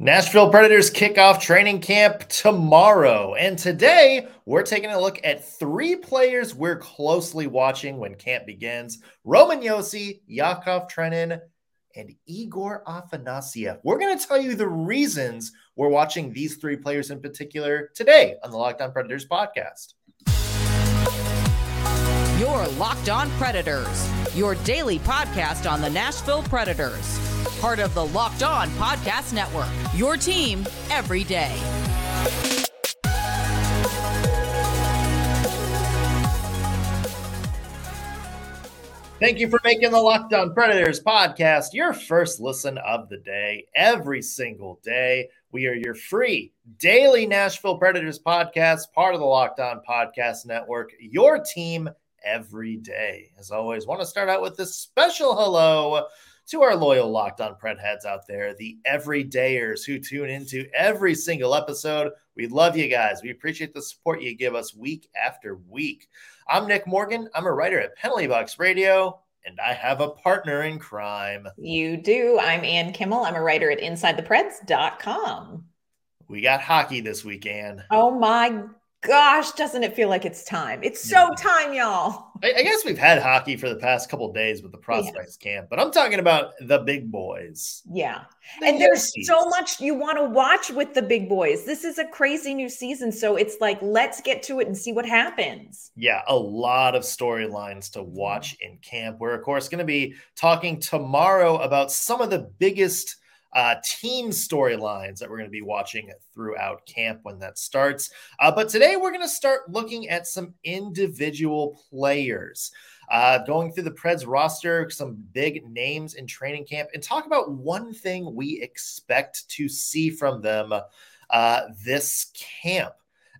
Nashville Predators kick off training camp tomorrow. And today we're taking a look at three players we're closely watching when camp begins Roman Josi, Yakov Trenin, and Egor Afanasyev. We're going to tell you the reasons we're watching these three players in particular today on the Locked On Predators podcast. Your Locked On Predators, your daily podcast on the Nashville Predators part of the Locked On Podcast Network. Your team every day. Thank you for making the Locked On Predators podcast your first listen of the day. Every single day, we are your free daily Nashville Predators podcast, part of the Locked On Podcast Network. Your team every day. As always, want to start out with this special hello to our loyal Locked On Pred heads out there, the everydayers who tune into every single episode. We love you guys. We appreciate the support you give us week after week. I'm Nick Morgan. I'm a writer at Penalty Box Radio, and I have a partner in crime. You do. I'm Ann Kimmel. I'm a writer at InsideThePreds.com. We got hockey this weekend. Oh my gosh, doesn't it feel like it's time? It's so time, y'all. I, I guess we've had hockey for the past couple days with the prospects yeah. camp, but I'm talking about the big boys. Yeah. The and there's so much you want to watch with the big boys. This is a crazy new season. So it's like, let's get to it and see what happens. Yeah. A lot of storylines to watch in camp. We're, of course, going to be talking tomorrow about some of the biggest uh, team storylines that we're going to be watching throughout camp when that starts. Uh, but today we're going to start looking at some individual players. Uh, going through the Preds roster, some big names in training camp, and talk about one thing we expect to see from them uh, this camp.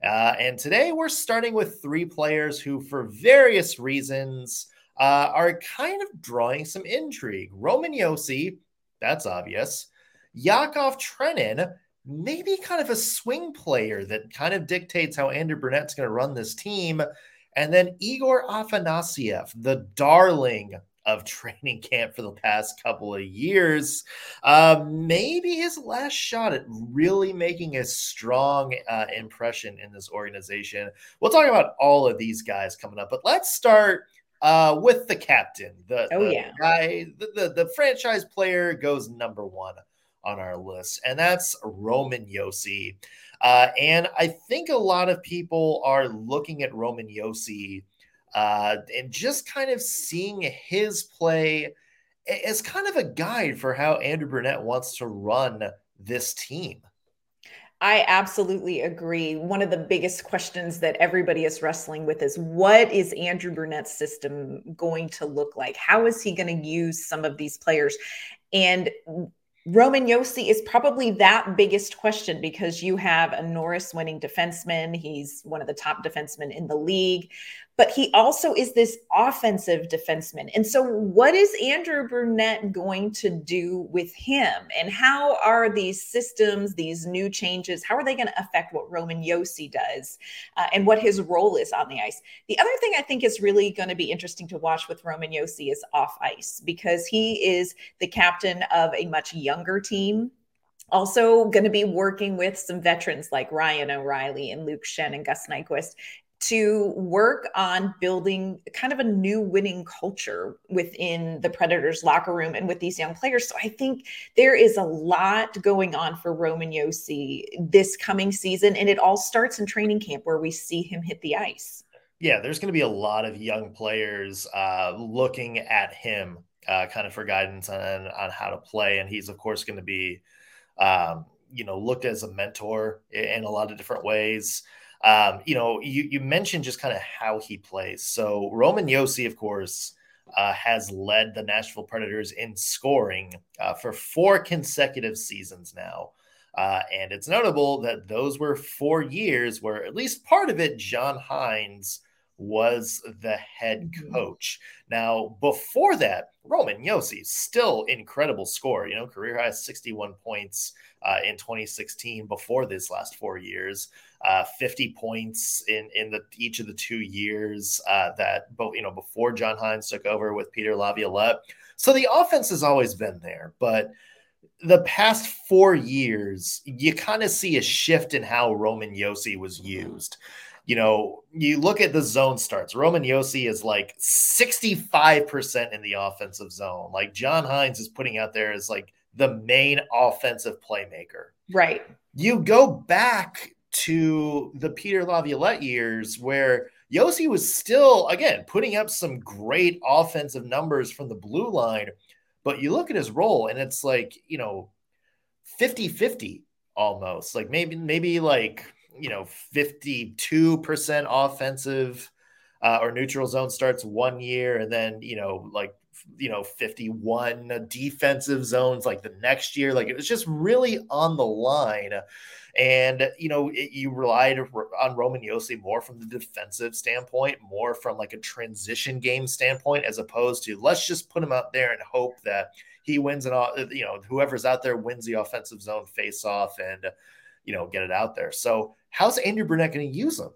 Uh, and today we're starting with three players who, for various reasons, uh, are kind of drawing some intrigue. Roman Josi, that's obvious. Yakov Trenin, maybe kind of a swing player that kind of dictates how Andrew Brunette's going to run this team. And then Egor Afanasyev, the darling of training camp for the past couple of years. Uh, maybe his last shot at really making a strong uh, impression in this organization. We'll talk about all of these guys coming up, but let's start uh, with the captain. The, oh, the yeah. guy, the, the, the franchise player goes number one on our list, and that's Roman Josi. Uh, and I think a lot of people are looking at Roman Josi uh, and just kind of seeing his play as kind of a guide for how Andrew Brunette wants to run this team. I absolutely agree. One of the biggest questions that everybody is wrestling with is what is Andrew Brunette's system going to look like? How is he going to use some of these players? And Roman Josi is probably that biggest question because you have a Norris winning defenseman. He's one of the top defensemen in the league but he also is this offensive defenseman. And so, what is Andrew Brunette going to do with him? And how are these systems, these new changes, how are they going to affect what Roman Josi does uh, and what his role is on the ice? The other thing I think is really going to be interesting to watch with Roman Josi is off ice because he is the captain of a much younger team also going to be working with some veterans like Ryan O'Reilly and Luke Schenn and Gus Nyquist to work on building kind of a new winning culture within the Predators locker room and with these young players. So I think there is a lot going on for Roman Josi this coming season. And it all starts in training camp where we see him hit the ice. Yeah, there's going to be a lot of young players uh, looking at him uh, kind of for guidance on, on how to play. And he's, of course, going to be, um, you know, looked as a mentor in a lot of different ways. Um, you know, you, you mentioned just kind of how he plays. So Roman Josi, of course, uh, has led the Nashville Predators in scoring uh, for four consecutive seasons now. Uh, and it's notable that those were four years where at least part of it, John Hynes was the head mm-hmm. coach. Now, before that, Roman Josi, still incredible score, you know, career high 61 points uh, in 2016 before this last four years uh, 50 points in in the each of the two years uh, that both you know before John Hynes took over with Peter Laviolette. So the offense has always been there, but the past four years, you kind of see a shift in how Roman Josi was used. You know, you look at the zone starts. Roman Josi is like 65% in the offensive zone. Like John Hynes is putting out there as like the main offensive playmaker. Right. You go back to the Peter Laviolette years where Josi was still, again, putting up some great offensive numbers from the blue line. But you look at his role and it's like, you know, 50 50 almost. Like maybe, maybe like, you know, 52% offensive uh, or neutral zone starts one year and then, you know, like you know 51 defensive zones like the next year. Like it was just really on the line. And you know it, you relied on Roman Josi more from the defensive standpoint more from like a transition game standpoint as opposed to let's just put him out there and hope that he wins and all you know whoever's out there wins the offensive zone face off and you know get it out there so how's Andrew Brunette going to use him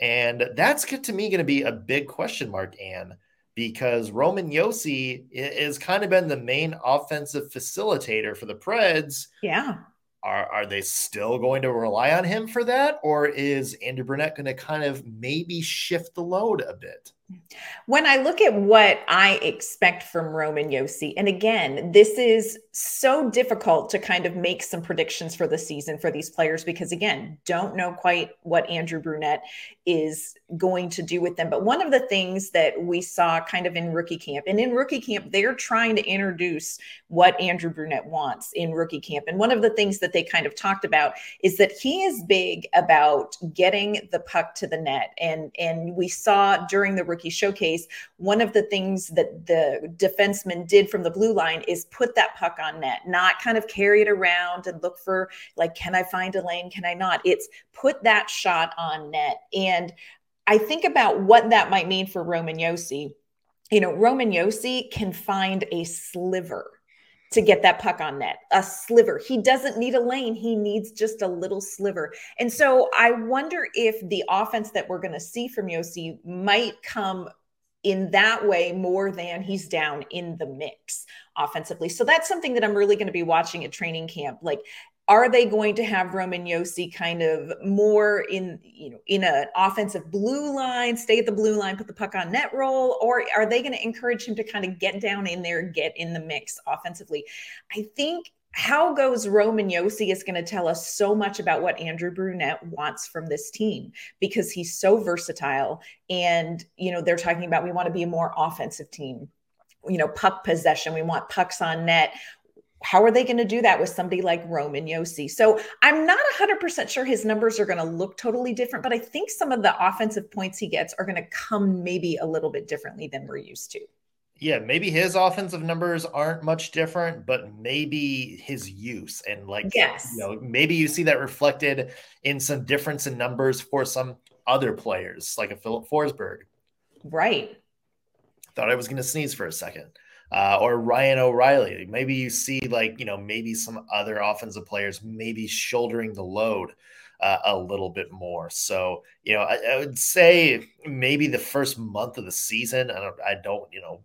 and that's to me going to be a big question mark Ann because Roman Josi has kind of been the main offensive facilitator for the Preds. Yeah. Are, are they still going to rely on him for that? Or is Andrew Brunette going to kind of maybe shift the load a bit? When I look at what I expect from Roman Josi, and again, this is so difficult to kind of make some predictions for the season for these players because, again, don't know quite what Andrew Brunette is going to do with them. But one of the things that we saw kind of in rookie camp, and in rookie camp, they're trying to introduce what Andrew Brunette wants in rookie camp. And one of the things that they kind of talked about is that he is big about getting the puck to the net. And, and we saw during the rookie showcase, one of the things that the defenseman did from the blue line is put that puck on net, not kind of carry it around and look for, like, can I find a lane? Can I not? It's put that shot on net. And I think about what that might mean for Roman Josi. You know, Roman Josi can find a sliver to get that puck on net, a sliver. He doesn't need a lane, he needs just a little sliver. And so I wonder if the offense that we're going to see from Josi might come in that way more than he's down in the mix offensively. So that's something that I'm really going to be watching at training camp. Like, are they going to have Roman Josi kind of more in you know in an offensive blue line, stay at the blue line, put the puck on net roll, or are they going to encourage him to kind of get down in there, get in the mix offensively? I think how goes Roman Josi is going to tell us so much about what Andrew Brunette wants from this team because he's so versatile. And, you know, they're talking about we want to be a more offensive team you know, puck possession. We want pucks on net how are they going to do that with somebody like Roman Josi? So I'm not 100% sure his numbers are going to look totally different, but I think some of the offensive points he gets are going to come maybe a little bit differently than we're used to. Yeah, maybe his offensive numbers aren't much different, but maybe his use and like yes, you know, maybe you see that reflected in some difference in numbers for some other players, like a Filip Forsberg. Right. Thought I was going to sneeze for a second uh, or Ryan O'Reilly. Maybe you see like you know maybe some other offensive players maybe shouldering the load uh, a little bit more. So you know I, I, would say maybe the first month of the season. I don't I don't you know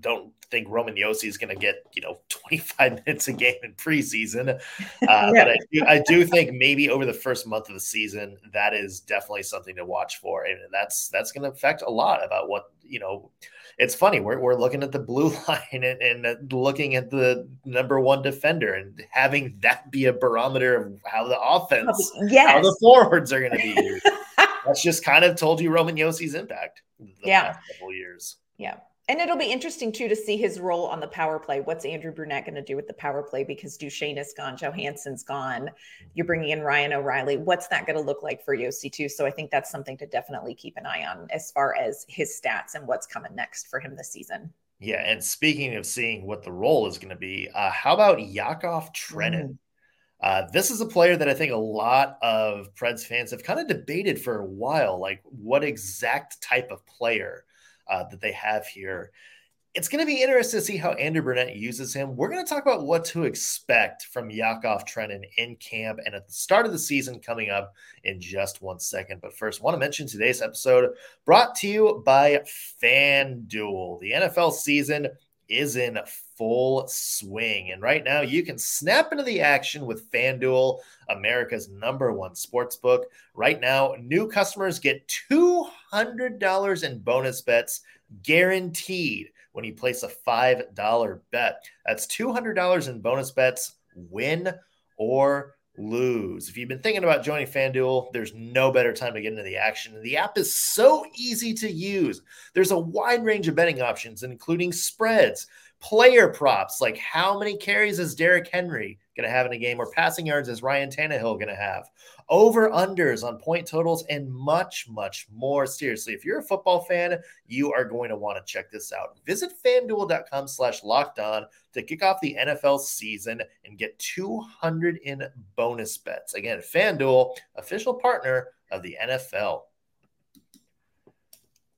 don't think Roman Josi is going to get you know 25 minutes a game in preseason, uh, yeah. but I do, I do think maybe over the first month of the season that is definitely something to watch for, and that's that's going to affect a lot about what you know it's funny we're, we're looking at the blue line and, and uh, looking at the number one defender and having that be a barometer of how the offense oh, yes. how the forwards are going to be used that's just kind of told you roman josi's impact the yeah. couple years yeah and it'll be interesting too to see his role on the power play. What's Andrew Brunette going to do with the power play because Duchene is gone, Johansen's gone. You're bringing in Ryan O'Reilly. What's that going to look like for Josi too? So I think that's something to definitely keep an eye on as far as his stats and what's coming next for him this season. Yeah, and speaking of seeing what the role is going to be, uh, how about Yakov Trenin? Mm. Uh, this is a player that I think a lot of Preds fans have kind of debated for a while, like what exact type of player uh, that they have here. It's going to be interesting to see how Andrew Brunette uses him. We're going to talk about what to expect from Yakov Trenin in camp and at the start of the season coming up in just one second. But first, I want to mention today's episode brought to you by FanDuel. The NFL season is in full swing. And right now, you can snap into the action with FanDuel, America's number one sports book. Right now, new customers get $200 in bonus bets guaranteed when you place a $5 bet. That's $200 in bonus bets, win or lose. If you've been thinking about joining FanDuel, there's no better time to get into the action. The app is so easy to use. There's a wide range of betting options, including spreads, player props, like how many carries is Derrick Henry going to have in a game, or passing yards is Ryan Tannehill going to have, over unders on point totals, and much, much more. Seriously, if you're a football fan, you are going to want to check this out. Visit fanduel.com slash locked on to kick off the NFL season and get 200 in bonus bets. Again, FanDuel, official partner of the NFL.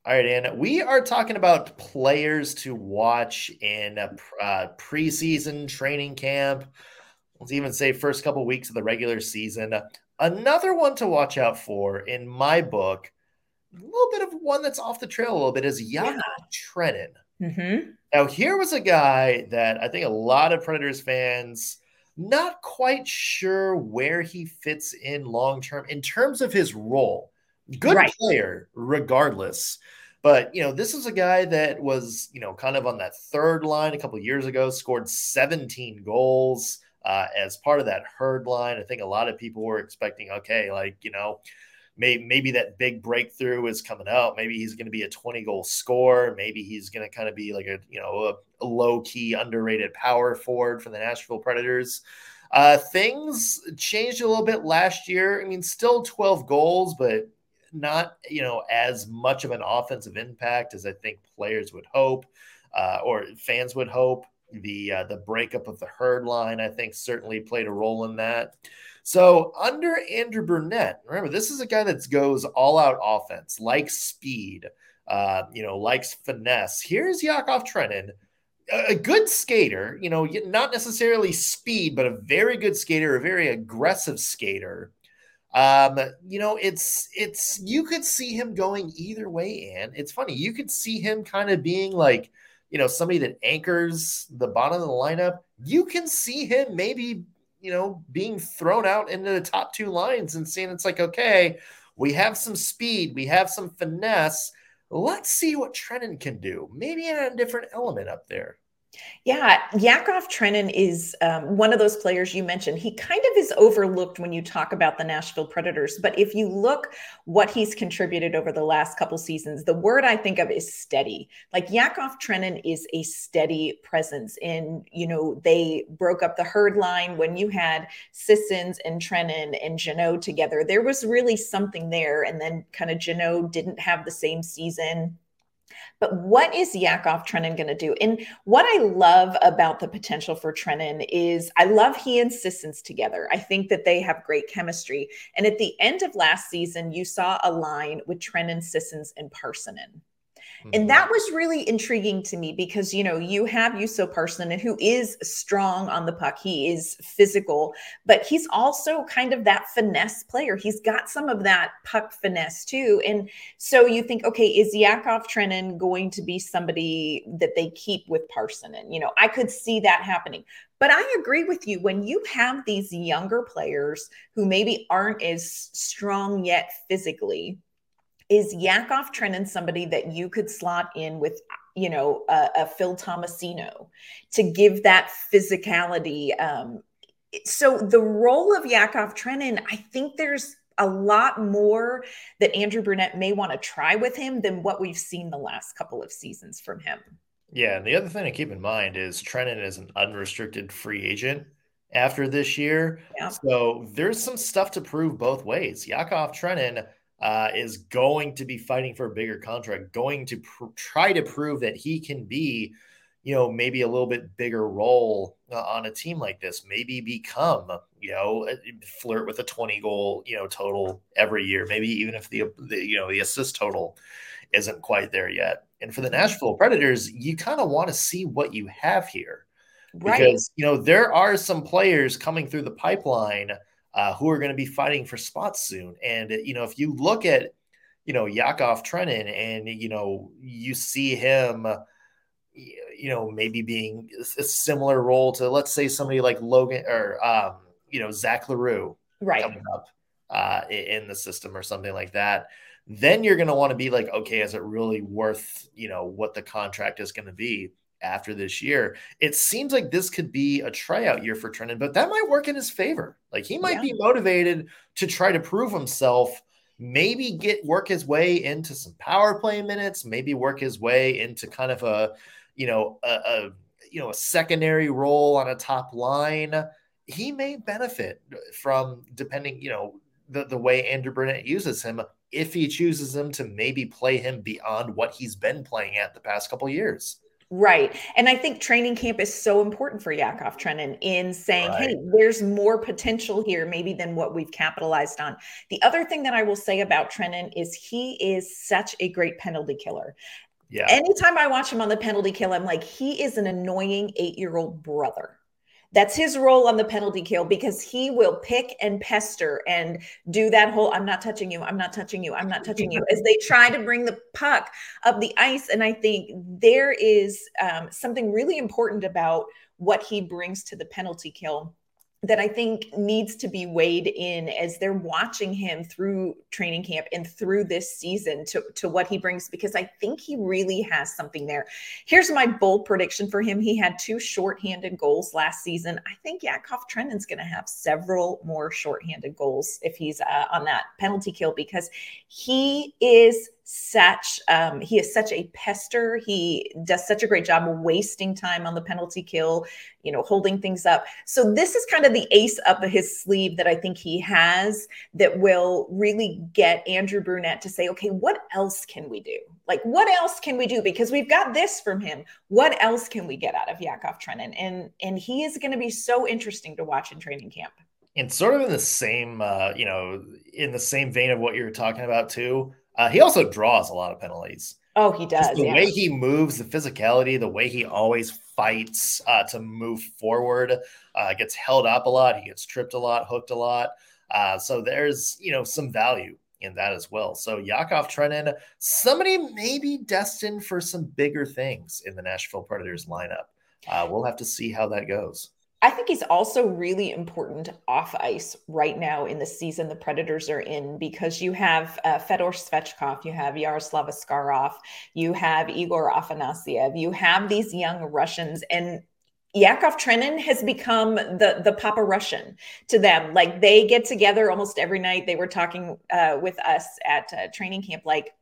All right, and we are talking about players to watch in a uh, preseason training camp. Let's even say first couple weeks of the regular season. Another one to watch out for in my book, a little bit of one that's off the trail a little bit is Yakov yeah. Mm-hmm. Now, here was a guy that I think a lot of Predators fans not quite sure where he fits in long term in terms of his role. Good right. player, regardless. But you know, this is a guy that was you know kind of on that third line a couple years ago, scored 17 goals uh, as part of that herd line. I think a lot of people were expecting, okay, like you know, maybe maybe that big breakthrough is coming out. Maybe he's going to be a 20 goal scorer. Maybe he's going to kind of be like a you know a, a low key underrated power forward for the Nashville Predators. Uh, things changed a little bit last year. I mean, still 12 goals, but not you know as much of an offensive impact as I think players would hope uh, or fans would hope. The uh, the breakup of the herd line, I think, certainly played a role in that. So under Andrew Brunette, remember this is a guy that goes all out offense, likes speed, uh, you know, likes finesse. Here's Yakov Trenin, a good skater, you know, not necessarily speed, but a very good skater, a very aggressive skater. Um, you know, it's it's you could see him going either way, and it's funny. You could see him kind of being like, you know, somebody that anchors the bottom of the lineup. You can see him maybe, you know, being thrown out into the top two lines and seeing it's like, okay, we have some speed, we have some finesse. Let's see what Trenin can do. Maybe in a different element up there. Yeah, Yakov Trenin is um, one of those players you mentioned. He kind of is overlooked when you talk about the Nashville Predators, but if you look what he's contributed over the last couple seasons, the word I think of is steady. Like Yakov Trenin is a steady presence. In you know, they broke up the herd line when you had Sissons and Trenin and Jeannot together. There was really something there, and then kind of Jeannot didn't have the same season but what is Yakov Trenin going to do? And what I love about the potential for Trenin is I love he and Sissons together. I think that they have great chemistry. And at the end of last season, you saw a line with Trenin, Sissons, and And mm-hmm. that was really intriguing to me because, you know, you have Juuso Parssinen who is strong on the puck. He is physical, but he's also kind of that finesse player. He's got some of that puck finesse too. And so you think, okay, is Yakov Trenin going to be somebody that they keep with Parssinen? You know, I could see that happening. But I agree with you. When you have these younger players who maybe aren't as strong yet physically, is Yakov Trenin somebody that you could slot in with, you know, a, a Phil Tomasino to give that physicality? Um, so the role of Yakov Trenin, I think there's a lot more that Andrew Brunette may want to try with him than what we've seen the last couple of seasons from him. Yeah, and the other thing to keep in mind is Trenin is an unrestricted free agent after this year. Yeah. So there's some stuff to prove both ways. Yakov Trenin uh, is going to be fighting for a bigger contract, going to pr- try to prove that he can be, you know, maybe a little bit bigger role uh, on a team like this, maybe become, you know, flirt with a 20 goal, you know, total every year, maybe even if the, the you know, the assist total isn't quite there yet. And for the mm-hmm. Nashville Predators, you kind of want to see what you have here. Right. Because, you know, there are some players coming through the pipeline – uh, who are going to be fighting for spots soon. And, you know, if you look at, you know, Yakov Trenin and, you know, you see him you know, maybe being a similar role to let's say somebody like Logan or um, you know Zach L'Heureux right coming up uh, in the system or something like that. Then you're going to want to be like, okay, is it really worth you know what the contract is going to be after this year? It seems like this could be a tryout year for Trenin, but that might work in his favor. Like he might yeah. be motivated to try to prove himself maybe get work his way into some power play minutes, maybe work his way into kind of a you know, a, a you know, a secondary role on a top line, he may benefit from depending, you know, the, the way Andrew Brunette uses him if he chooses him to maybe play him beyond what he's been playing at the past couple years. Right. And I think training camp is so important for Yakov Trenin in saying, right. hey, there's more potential here, maybe than what we've capitalized on. The other thing that I will say about Trenin is he is such a great penalty killer. Yeah. Anytime I watch him on the penalty kill, I'm like, he is an annoying eight year old brother. That's his role on the penalty kill because he will pick and pester and do that whole I'm not touching you, I'm not touching you, I'm not touching you as they try to bring the puck up the ice. And I think there is um, something really important about what he brings to the penalty kill that I think needs to be weighed in as they're watching him through training camp and through this season to, to what he brings, because I think he really has something there. Here's my bold prediction for him. He had two shorthanded goals last season. I think Yakov Trenin's going to have several more shorthanded goals if he's uh, on that penalty kill because he is such um, he is such a pester. He does such a great job of wasting time on the penalty kill you know holding things up. So this is kind of the ace up his sleeve that i think he has that will really get andrew brunette to say okay what else can we do? Like what else can we do? Because we've got this from him. What else can we get out of yakov trenin? And and he is going to be so interesting to watch in training camp. And sort of in the same uh, you know in the same vein of what you were talking about too uh, he also draws a lot of penalties. Oh, he does. Just the yeah. way he moves, the physicality, the way he always fights uh, to move forward, uh, gets held up a lot. He gets tripped a lot, hooked a lot. Uh, so there's you know some value in that as well. So Yakov Trenin, somebody maybe destined for some bigger things in the Nashville Predators lineup. Uh, we'll have to see how that goes. I think he's also really important off ice right now in the season the Predators are in because you have uh, Fedor Svechkov, you have Yaroslav Askarov, you have Egor Afanasyev, you have these young Russians, and Yakov Trenin has become the the Papa Russian to them. Like they get together almost every night. They were talking uh, with us at uh, training camp, like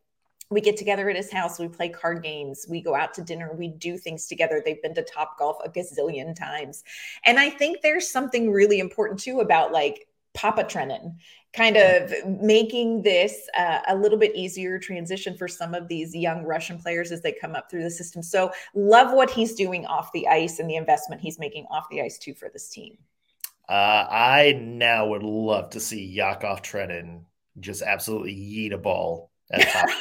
we get together at his house we play card games we go out to dinner we do things together. They've been to Topgolf a gazillion times. And i think there's something really important too about like papa trenin kind of making this uh, a little bit easier transition for some of these young russian players as they come up through the system. So love what he's doing off the ice and the investment he's making off the ice too for this team. Uh, i now would love to see yakov trenin just absolutely yeet a ball top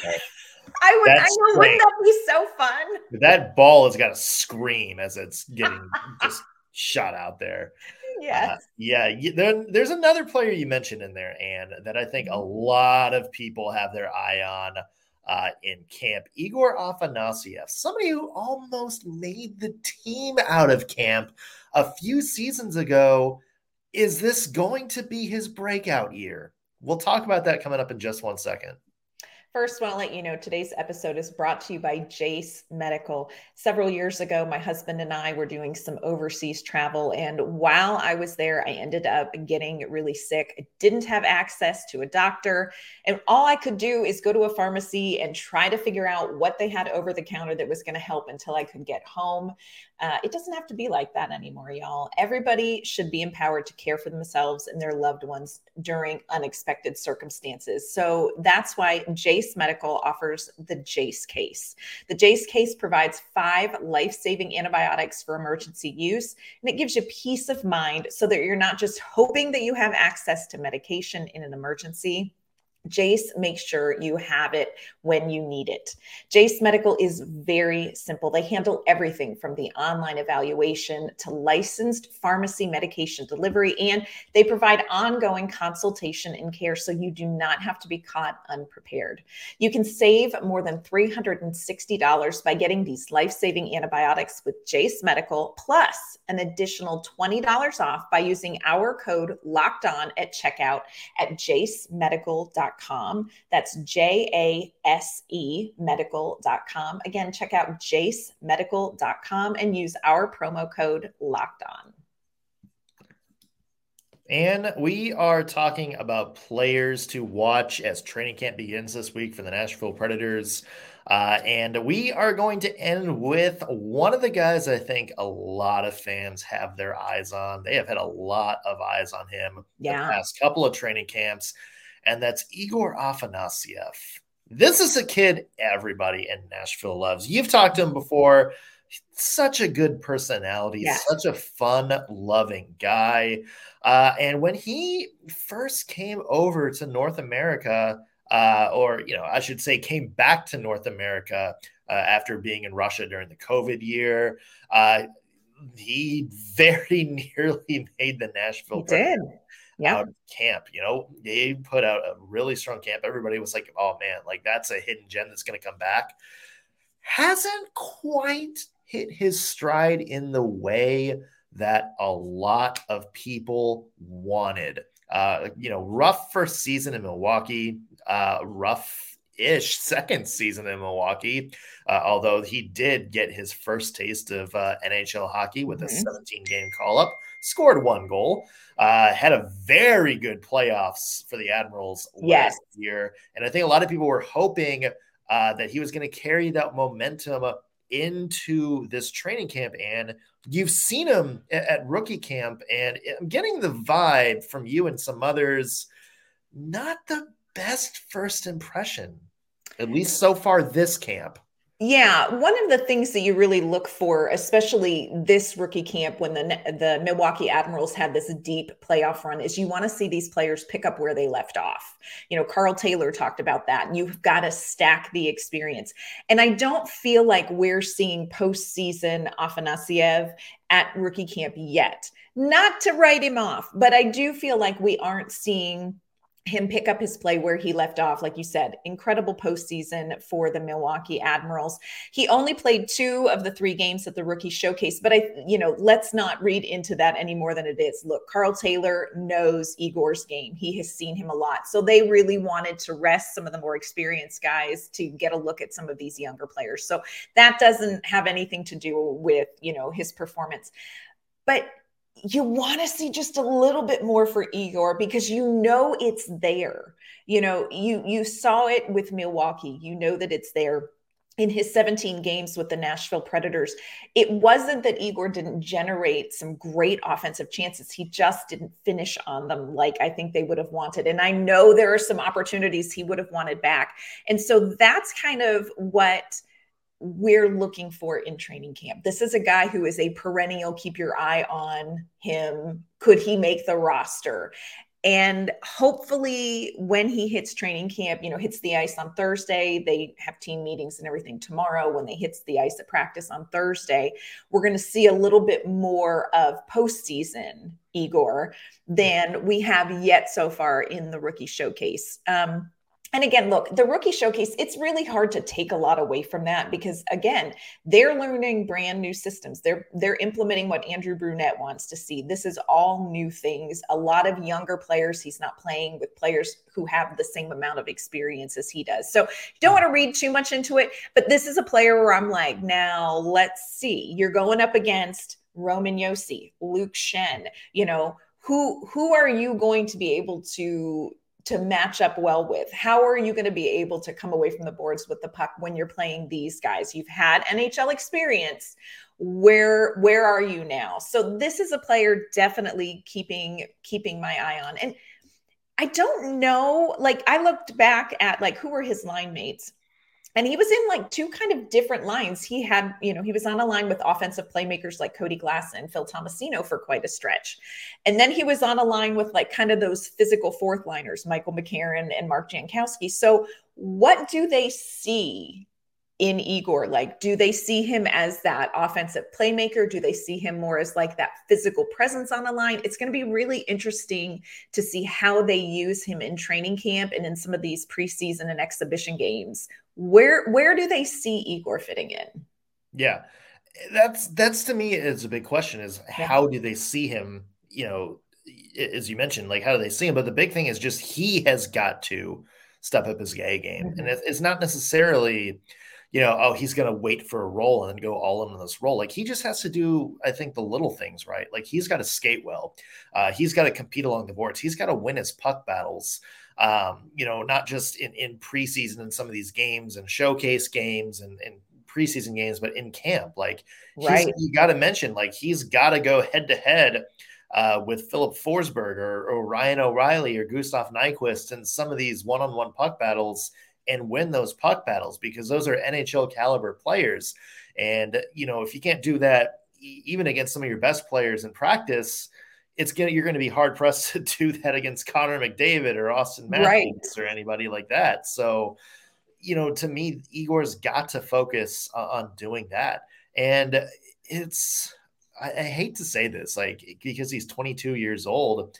I would. That's I know. Wouldn't that be so fun? That ball has got to scream as it's getting just shot out there. Yes. Uh, yeah. There, there's another player you mentioned in there, and that I think a mm-hmm. lot of people have their eye on uh, in camp. Egor Afanasyev, somebody who almost made the team out of camp a few seasons ago. Is this going to be his breakout year? We'll talk about that coming up in just one second. First, I want to let you know today's episode is brought to you by Jase Medical. Several years ago, my husband and I were doing some overseas travel. And while I was there, I ended up getting really sick. I didn't have access to a doctor. And all I could do is go to a pharmacy and try to figure out what they had over the counter that was going to help until I could get home. Uh, it doesn't have to be like that anymore, y'all. Everybody should be empowered to care for themselves and their loved ones during unexpected circumstances. So that's why Jase Medical offers the Jase case. The Jase case provides five life saving antibiotics for emergency use, and it gives you peace of mind so that you're not just hoping that you have access to medication in an emergency Jase makes sure you have it when you need it. Jase Medical is very simple. They handle everything from the online evaluation to licensed pharmacy medication delivery, and they provide ongoing consultation and care so you do not have to be caught unprepared. You can save more than $360 by getting these life saving antibiotics with Jase Medical, plus an additional $20 off by using our code locked on at checkout at jasemedical.com medical.com. That's J A S E medical.com. Again, check out jasemedical.com and use our promo code locked on. And we are talking about players to watch as training camp begins this week for the Nashville Predators. Uh, and we are going to end with one of the guys I think a lot of fans have their eyes on. They have had a lot of eyes on him yeah. the past couple of training camps and that's Egor Afanasyev. This is a kid everybody in Nashville loves. You've talked to him before. Such a good personality, yeah. such a fun loving guy. Uh, and when he first came over to North America, uh, or you know, I should say, came back to North America uh, after being in Russia during the COVID year, uh, he very nearly made the Nashville. He did yeah. out of camp. You know, they put out a really strong camp. Everybody was like, oh man, like that's a hidden gem that's going to come back. Hasn't quite hit his stride in the way that a lot of people wanted. Uh, you know, rough first season in Milwaukee, uh, rough ish second season in Milwaukee, uh, although he did get his first taste of uh, NHL hockey with a mm-hmm. 17 game call up, scored one goal, uh, had a very good playoffs for the Admirals yes. last year. And I think a lot of people were hoping uh, that he was going to carry that momentum into this training camp. And you've seen him at, at rookie camp, and I'm getting the vibe from you and some others. Not the best first impression, at least so far this camp. Yeah, one of the things that you really look for, especially this rookie camp when the the Milwaukee Admirals had this deep playoff run, is you want to see these players pick up where they left off. You know, Karl Taylor talked about that. You've got to stack the experience, and I don't feel like we're seeing postseason Afanasyev at rookie camp yet. Not to write him off, but I do feel like we aren't seeing him pick up his play where he left off. Like you said, incredible postseason for the Milwaukee Admirals. He only played two of the three games at the rookie showcase, but I, you know, let's not read into that any more than it is. Look, Karl Taylor knows Egor's game. He has seen him a lot. So they really wanted to rest some of the more experienced guys to get a look at some of these younger players. So that doesn't have anything to do with, you know, his performance. But you want to see just a little bit more for Egor because you know it's there. You know, you you saw it with Milwaukee. You know that it's there in his 17 games with the Nashville Predators. It wasn't that Egor didn't generate some great offensive chances. He just didn't finish on them like I think they would have wanted. And I know there are some opportunities he would have wanted back. And so that's kind of what we're looking for in training camp. This is a guy who is a perennial, keep your eye on him. Could he make the roster? And hopefully, when he hits training camp, you know, hits the ice on Thursday, they have team meetings and everything tomorrow. When they hits the ice at practice on Thursday, we're going to see a little bit more of postseason Egor than we have yet so far in the rookie showcase. Um, and again, look, the rookie showcase, it's really hard to take a lot away from that because again, they're learning brand new systems. They're they're implementing what Andrew Brunette wants to see. This is all new things. A lot of younger players, he's not playing with players who have the same amount of experience as he does. So don't want to read too much into it, but this is a player where I'm like, now let's see. You're going up against Roman Josi, Luke Schenn, you know, who who are you going to be able to to match up well with? How are you going to be able to come away from the boards with the puck when you're playing these guys? You've had NHL experience. Where where are you now? So this is a player definitely keeping keeping my eye on. And I don't know, like I looked back at like who were his line mates and he was in like two kind of different lines. He had, you know, he was on a line with offensive playmakers like Cody Glass and Phil Tomasino for quite a stretch. And then he was on a line with like kind of those physical fourth liners, Michael McCarron and Mark Jankowski. So, what do they see in Egor? Like, do they see him as that offensive playmaker? Do they see him more as like that physical presence on the line? It's going to be really interesting to see how they use him in training camp and in some of these preseason and exhibition games. Where where do they see Egor fitting in? Yeah. That's that's to me is a big question is how do they see him, you know, as you mentioned, like how do they see him? But the big thing is just he has got to step up his A game. Mm-hmm. And it's not necessarily you know, oh, he's going to wait for a role and then go all in on this role. Like he just has to do, I think, the little things right. Like he's got to skate well. Uh, he's got to compete along the boards. He's got to win his puck battles. Um, you know, not just in in preseason in some of these games and showcase games and, and preseason games, but in camp. Like, right. you got to mention, like he's got to go head to head. Uh, with Filip Forsberg or, or Ryan O'Reilly or Gustav Nyquist and some of these one-on-one puck battles and win those puck battles because those are NHL caliber players. And you know, if you can't do that even against some of your best players in practice, it's gonna you're gonna be hard pressed to do that against Connor McDavid or Auston Matthews right. or anybody like that. So, you know, to me, Egor's got to focus on doing that. And it's I, I hate to say this, like because he's 22 years old,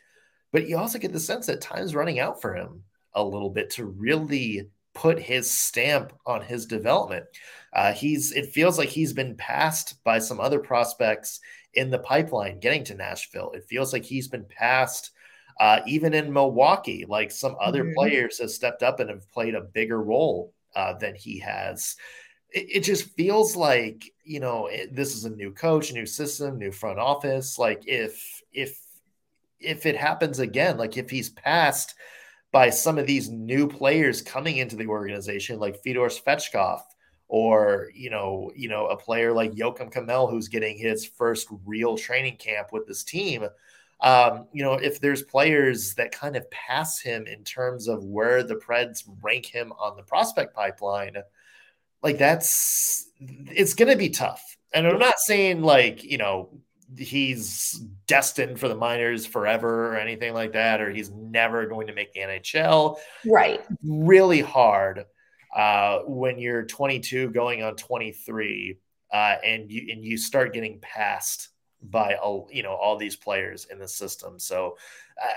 but you also get the sense that time's running out for him a little bit to really put his stamp on his development. Uh, he's it feels like he's been passed by some other prospects in the pipeline getting to Nashville. It feels like he's been passed uh, even in Milwaukee. Like some other mm-hmm. players have stepped up and have played a bigger role uh, than he has. It, it, just feels like you know it, this is a new coach, new system, new front office. Like if if if it happens again, like if he's passed by some of these new players coming into the organization, like Fedor Svechkov, or you know, you know, a player like Joakim Kemell who's getting his first real training camp with this team. Um, you know, if there's players that kind of pass him in terms of where the Preds rank him on the prospect pipeline, like that's it's going to be tough. And I'm not saying like you know he's destined for the minors forever or anything like that, or he's never going to make the NHL. Right. Really hard uh, when you're 22 going on 23 uh, and you and you start getting passed by all you know all these players in the system. So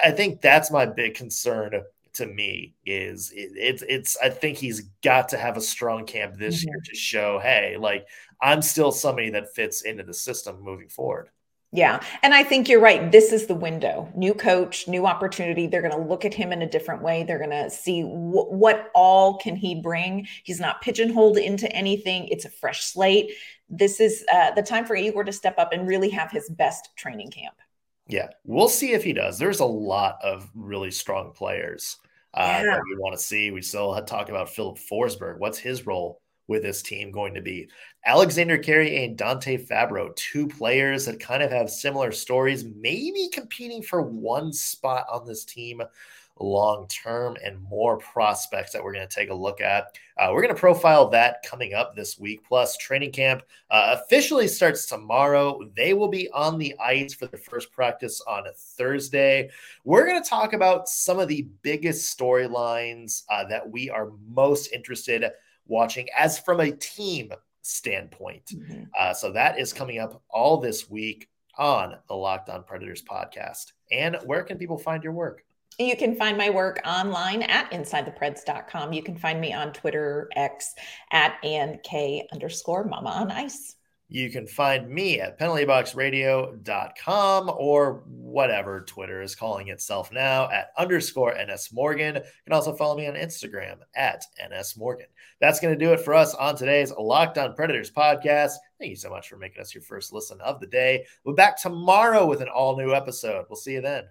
I think that's my big concern to me is it, it's it's I think he's got to have a strong camp this mm-hmm. year to show hey like I'm still somebody that fits into the system moving forward. Yeah. And I think you're right. This is the window. New coach, new opportunity. They're going to look at him in a different way. They're going to see wh- what all can he bring. He's not pigeonholed into anything. It's a fresh slate. This is uh, the time for Egor to step up and really have his best training camp. Yeah. We'll see if he does. There's a lot of really strong players uh, yeah. that we want to see. We still talk about Filip Forsberg. What's his role? with this team going to be. Alexander Carrier and Dante Fabbro, two players that kind of have similar stories, maybe competing for one spot on this team long term and more prospects that we're going to take a look at. Uh, we're going to profile that coming up this week. Plus, training camp uh, officially starts tomorrow. They will be on the ice for the first practice on Thursday. We're going to talk about some of the biggest storylines uh, that we are most interested watching as from a team standpoint. Mm-hmm. Uh, so that is coming up all this week on the Locked On Predators podcast. And where can people find your work? You can find my work online at insidethepreds.com. You can find me on Twitter, X at and K underscore mama on ice. You can find me at penaltyboxradio.com or whatever Twitter is calling itself now at underscore NS Morgan. You can also follow me on Instagram at NS Morgan. That's going to do it for us on today's Locked On Predators podcast. Thank you so much for making us your first listen of the day. We'll be back tomorrow with an all new episode. We'll see you then.